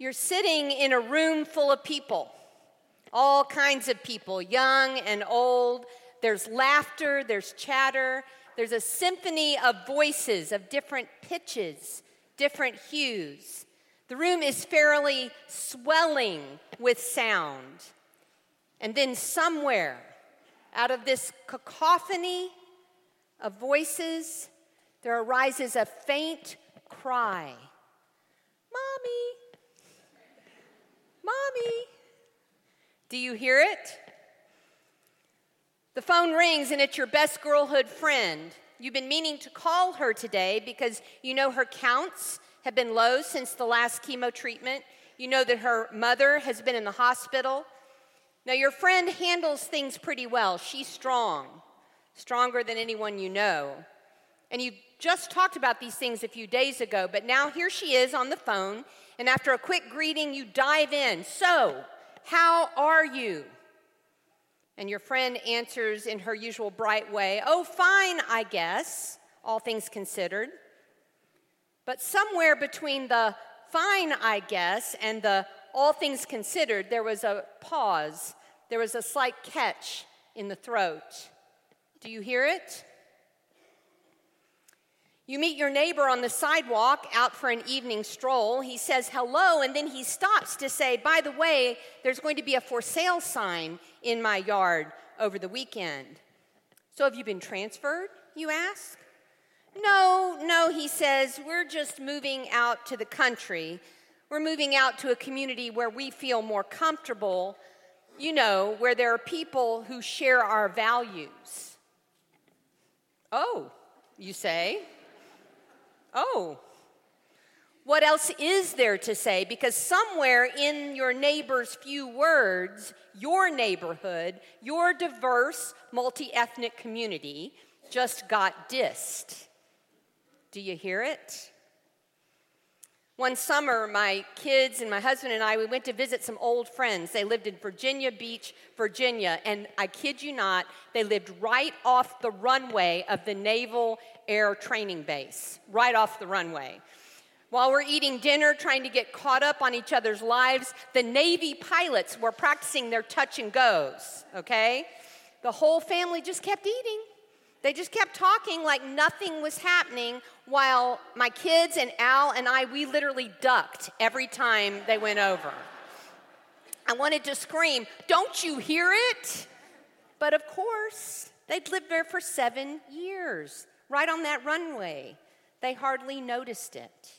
You're sitting in a room full of people, all kinds of people, young and old. There's laughter, there's chatter, there's a symphony of voices of different pitches, different hues. The room is fairly swelling with sound. And then, somewhere out of this cacophony of voices, there arises a faint cry Do you hear it? The phone rings and it's your best girlhood friend. You've been meaning to call her today because you know her counts have been low since the last chemo treatment. You know that her mother has been in the hospital. Now, your friend handles things pretty well. She's strong, stronger than anyone you know. And you just talked about these things a few days ago, but now here she is on the phone, and after a quick greeting, you dive in. So, how are you? And your friend answers in her usual bright way, Oh, fine, I guess, all things considered. But somewhere between the fine, I guess, and the all things considered, there was a pause. There was a slight catch in the throat. Do you hear it? You meet your neighbor on the sidewalk out for an evening stroll. He says hello, and then he stops to say, By the way, there's going to be a for sale sign in my yard over the weekend. So have you been transferred? You ask. No, no, he says, we're just moving out to the country. We're moving out to a community where we feel more comfortable, you know, where there are people who share our values. Oh, you say? Oh, what else is there to say? Because somewhere in your neighbor's few words, your neighborhood, your diverse, multi ethnic community just got dissed. Do you hear it? One summer, my kids and my husband and I, we went to visit some old friends. They lived in Virginia Beach, Virginia, and I kid you not, they lived right off the runway of the Naval Air Training Base, right off the runway. While we're eating dinner, trying to get caught up on each other's lives, the Navy pilots were practicing their touch and goes, okay? The whole family just kept eating. They just kept talking like nothing was happening while my kids and Al and I, we literally ducked every time they went over. I wanted to scream, Don't you hear it? But of course, they'd lived there for seven years, right on that runway. They hardly noticed it.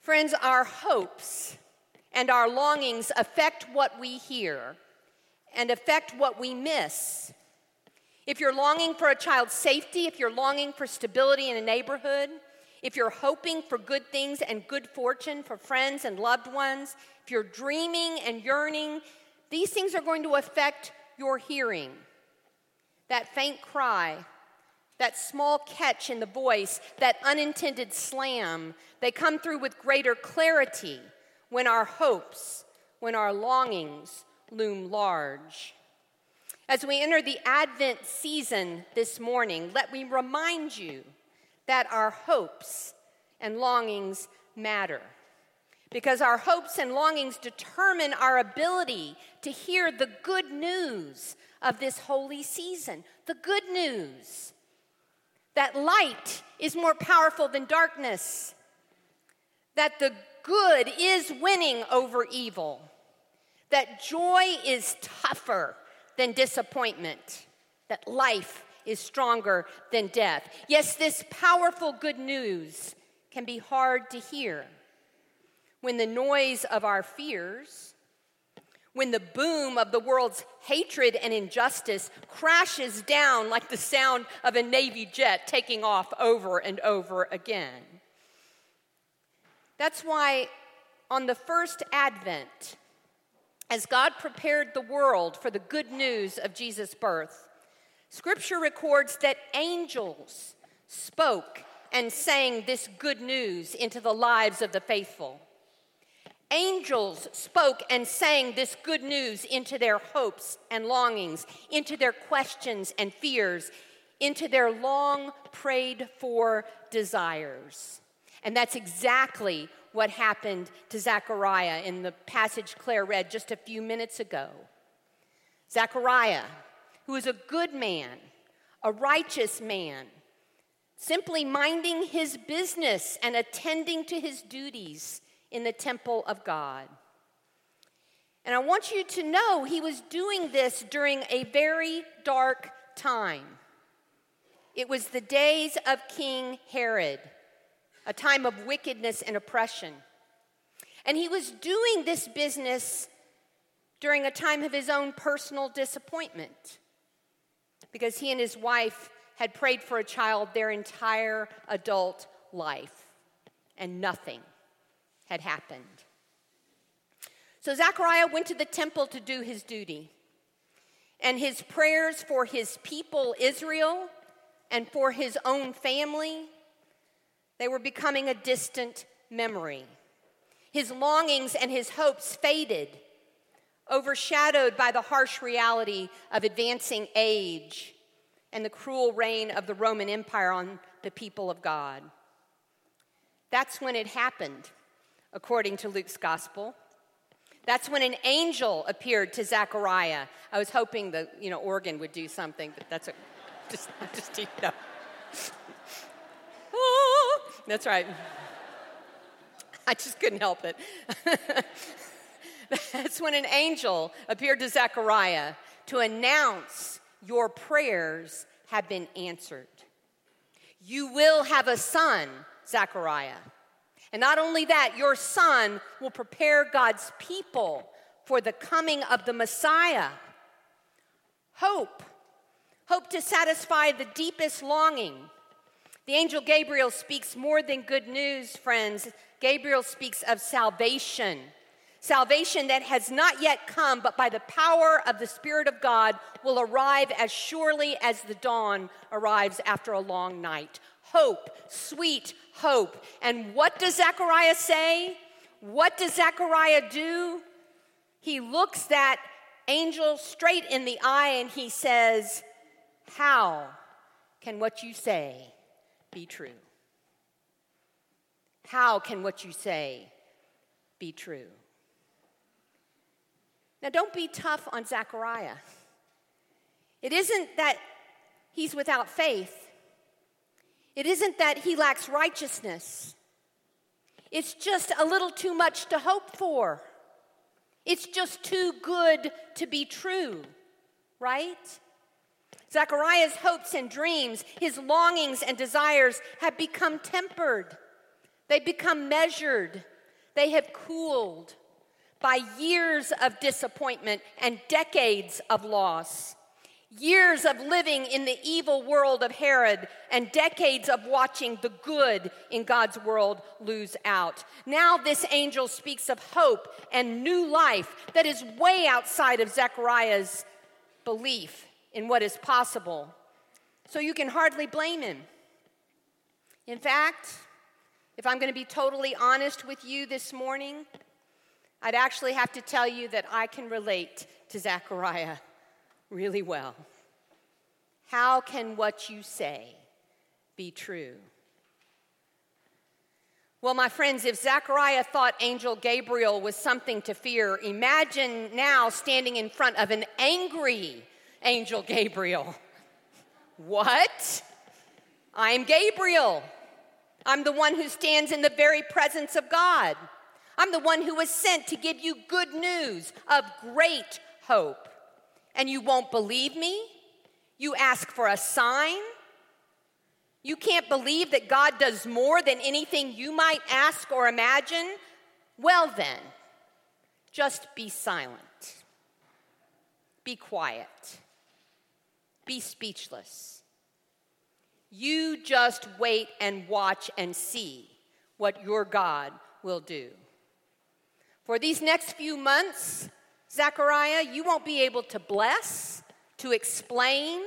Friends, our hopes and our longings affect what we hear and affect what we miss if you're longing for a child's safety, if you're longing for stability in a neighborhood, if you're hoping for good things and good fortune for friends and loved ones, if you're dreaming and yearning, these things are going to affect your hearing. That faint cry, that small catch in the voice, that unintended slam, they come through with greater clarity when our hopes, when our longings loom large. As we enter the Advent season this morning, let me remind you that our hopes and longings matter. Because our hopes and longings determine our ability to hear the good news of this holy season. The good news that light is more powerful than darkness, that the good is winning over evil, that joy is tougher than disappointment, that life is stronger than death. Yes, this powerful good news can be hard to hear when the noise of our fears, when the boom of the world's hatred and injustice crashes down like the sound of a Navy jet taking off over and over again. That's why on the first Advent, as God prepared the world for the good news of Jesus' birth, Scripture records that angels spoke and sang this good news into the lives of the faithful. Angels spoke and sang this good news into their hopes and longings, into their questions and fears, into their long prayed for desires. And that's exactly what happened to Zechariah in the passage Claire read just a few minutes ago. Zechariah, who is a good man, a righteous man, simply minding his business and attending to his duties in the temple of God. And I want you to know he was doing this during a very dark time. It was the days of King Herod, a time of wickedness and oppression. And he was doing this business during a time of his own personal disappointment because he and his wife had prayed for a child their entire adult life and nothing had happened. So Zechariah went to the temple to do his duty. And his prayers for his people, Israel, and for his own family, they were becoming a distant memory. His longings and his hopes faded, overshadowed by the harsh reality of advancing age and the cruel reign of the Roman Empire on the people of God. That's when it happened, according to Luke's gospel. That's when an angel appeared to Zechariah. I was hoping the you know organ would do something, but that's a, just just you know. That's right. I just couldn't help it. that's when an angel appeared to Zechariah to announce your prayers have been answered. You will have a son, Zechariah. And not only that, your son will prepare God's people for the coming of the Messiah. Hope. Hope to satisfy the deepest longing. The angel Gabriel speaks more than good news, friends. Gabriel speaks of salvation. Salvation that has not yet come, but by the power of the Spirit of God will arrive as surely as the dawn arrives after a long night. Hope, sweet hope. And what does Zechariah say? What does Zechariah do? He looks that angel straight in the eye and he says, How can what you say be true? How can what you say be true? Now, don't be tough on Zechariah. It isn't that he's without faith. It isn't that he lacks righteousness, it's just a little too much to hope for. It's just too good to be true, right? Zechariah's hopes and dreams, his longings and desires have become tempered. They become measured. They have cooled by years of disappointment and decades of loss. Years of living in the evil world of Herod and decades of watching the good in God's world lose out. Now, this angel speaks of hope and new life that is way outside of Zechariah's belief in what is possible. So you can hardly blame him. In fact, if I'm going to be totally honest with you this morning, I'd actually have to tell you that I can relate to Zechariah really well. How can what you say be true? Well, my friends, if Zechariah thought Angel Gabriel was something to fear, imagine now standing in front of an angry Angel Gabriel. What? I am Gabriel. I'm the one who stands in the very presence of God. I'm the one who was sent to give you good news of great hope and you won't believe me? You ask for a sign? You can't believe that God does more than anything you might ask or imagine? Well, then, just be silent. Be quiet. Be speechless. You just wait and watch and see what your God will do. For these next few months, Zechariah, you won't be able to bless, to explain,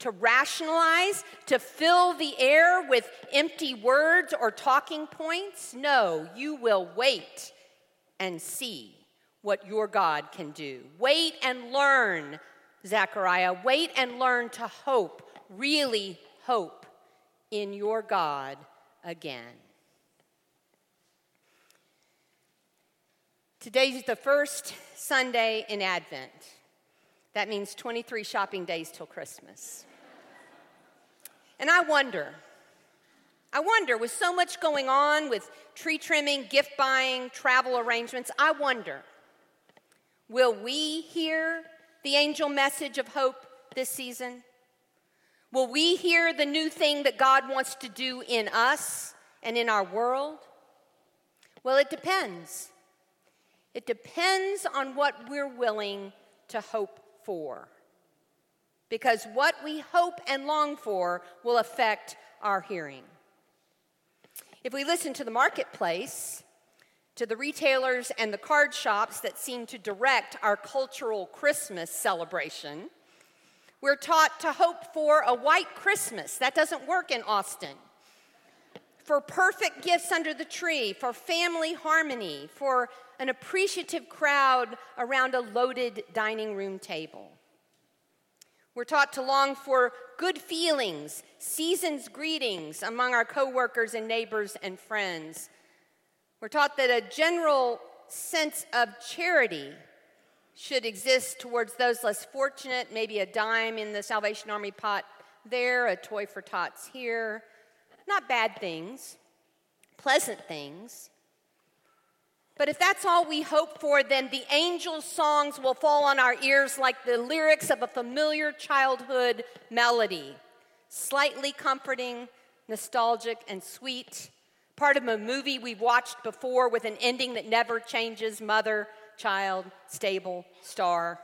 to rationalize, to fill the air with empty words or talking points. No, you will wait and see what your God can do. Wait and learn, Zechariah. Wait and learn to hope, really hope in your God again. Today's the first Sunday in Advent. That means 23 shopping days till Christmas. And I wonder, I wonder, with so much going on with tree trimming, gift buying, travel arrangements, I wonder, will we hear the angel message of hope this season? Will we hear the new thing that God wants to do in us and in our world? Well, it depends. It depends on what we're willing to hope for. Because what we hope and long for will affect our hearing. If we listen to the marketplace, to the retailers and the card shops that seem to direct our cultural Christmas celebration, we're taught to hope for a white Christmas. That doesn't work in Austin for perfect gifts under the tree, for family harmony, for an appreciative crowd around a loaded dining room table. We're taught to long for good feelings, season's greetings among our coworkers and neighbors and friends. We're taught that a general sense of charity should exist towards those less fortunate, maybe a dime in the Salvation Army pot there, a toy for tots here, not bad things, pleasant things. But if that's all we hope for, then the angels' songs will fall on our ears like the lyrics of a familiar childhood melody, slightly comforting, nostalgic, and sweet. Part of a movie we've watched before with an ending that never changes mother, child, stable, star.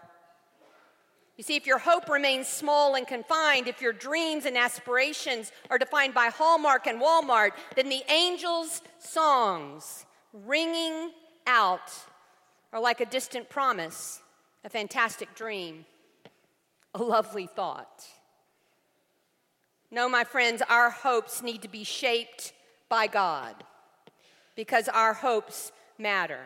You see, if your hope remains small and confined, if your dreams and aspirations are defined by Hallmark and Walmart, then the angels' songs ringing out are like a distant promise, a fantastic dream, a lovely thought. No, my friends, our hopes need to be shaped by God because our hopes matter.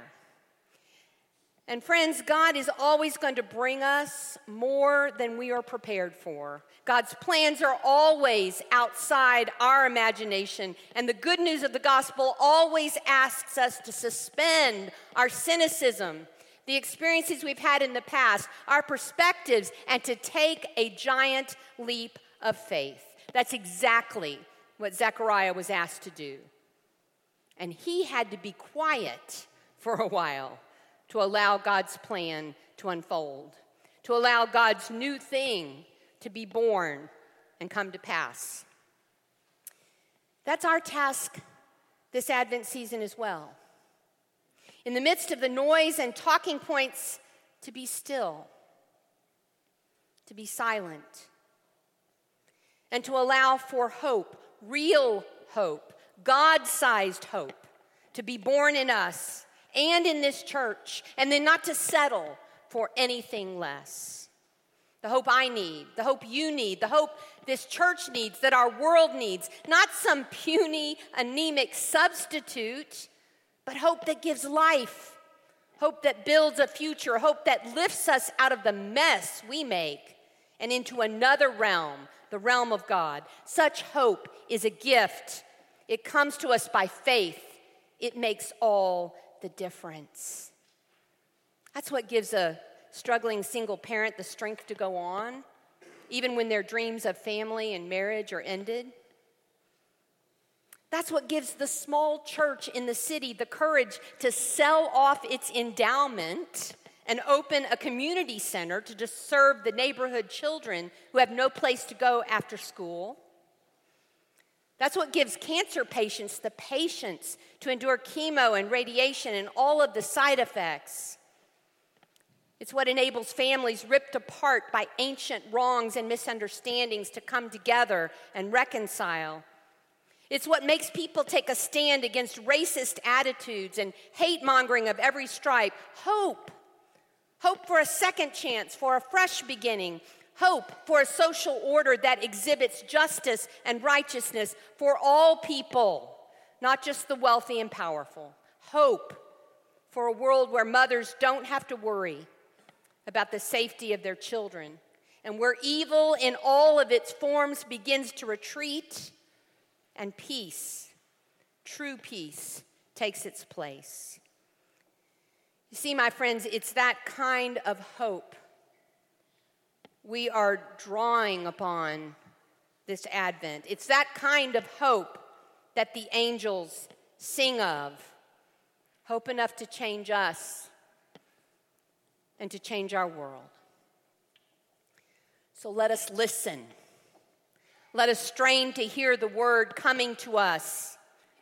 And friends, God is always going to bring us more than we are prepared for. God's plans are always outside our imagination. And the good news of the gospel always asks us to suspend our cynicism, the experiences we've had in the past, our perspectives, and to take a giant leap of faith. That's exactly what Zechariah was asked to do. And he had to be quiet for a while to allow God's plan to unfold, to allow God's new thing to be born and come to pass. That's our task this Advent season as well. In the midst of the noise and talking points, to be still, to be silent, and to allow for hope, real hope, God sized hope, to be born in us and in this church, and then not to settle for anything less. The hope I need, the hope you need, the hope this church needs, that our world needs, not some puny, anemic substitute, but hope that gives life, hope that builds a future, hope that lifts us out of the mess we make and into another realm, the realm of God. Such hope is a gift. It comes to us by faith. It makes all the difference. That's what gives a struggling single parent the strength to go on, even when their dreams of family and marriage are ended. That's what gives the small church in the city the courage to sell off its endowment and open a community center to just serve the neighborhood children who have no place to go after school. That's what gives cancer patients the patience to endure chemo and radiation and all of the side effects. It's what enables families ripped apart by ancient wrongs and misunderstandings to come together and reconcile. It's what makes people take a stand against racist attitudes and hate mongering of every stripe. Hope. Hope for a second chance, for a fresh beginning, hope for a social order that exhibits justice and righteousness for all people, not just the wealthy and powerful. Hope for a world where mothers don't have to worry about the safety of their children and where evil in all of its forms begins to retreat and peace, true peace, takes its place. You see, my friends, it's that kind of hope we are drawing upon this Advent. It's that kind of hope that the angels sing of. Hope enough to change us and to change our world. So let us listen. Let us strain to hear the word coming to us,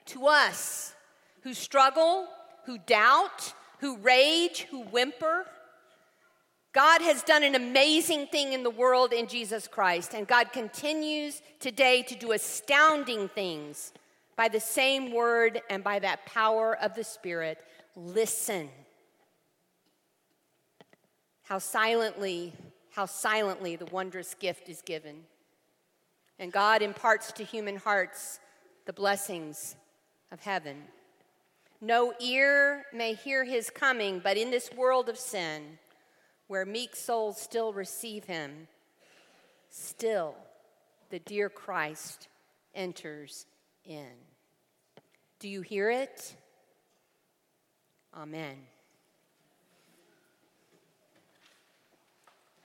to us who struggle, who doubt, who rage, who whimper. God has done an amazing thing in the world in Jesus Christ, and God continues today to do astounding things by the same word and by that power of the Spirit. Listen. How silently, how silently the wondrous gift is given. And God imparts to human hearts the blessings of heaven. No ear may hear his coming, but in this world of sin, where meek souls still receive him, still the dear Christ enters in. Do you hear it? Amen.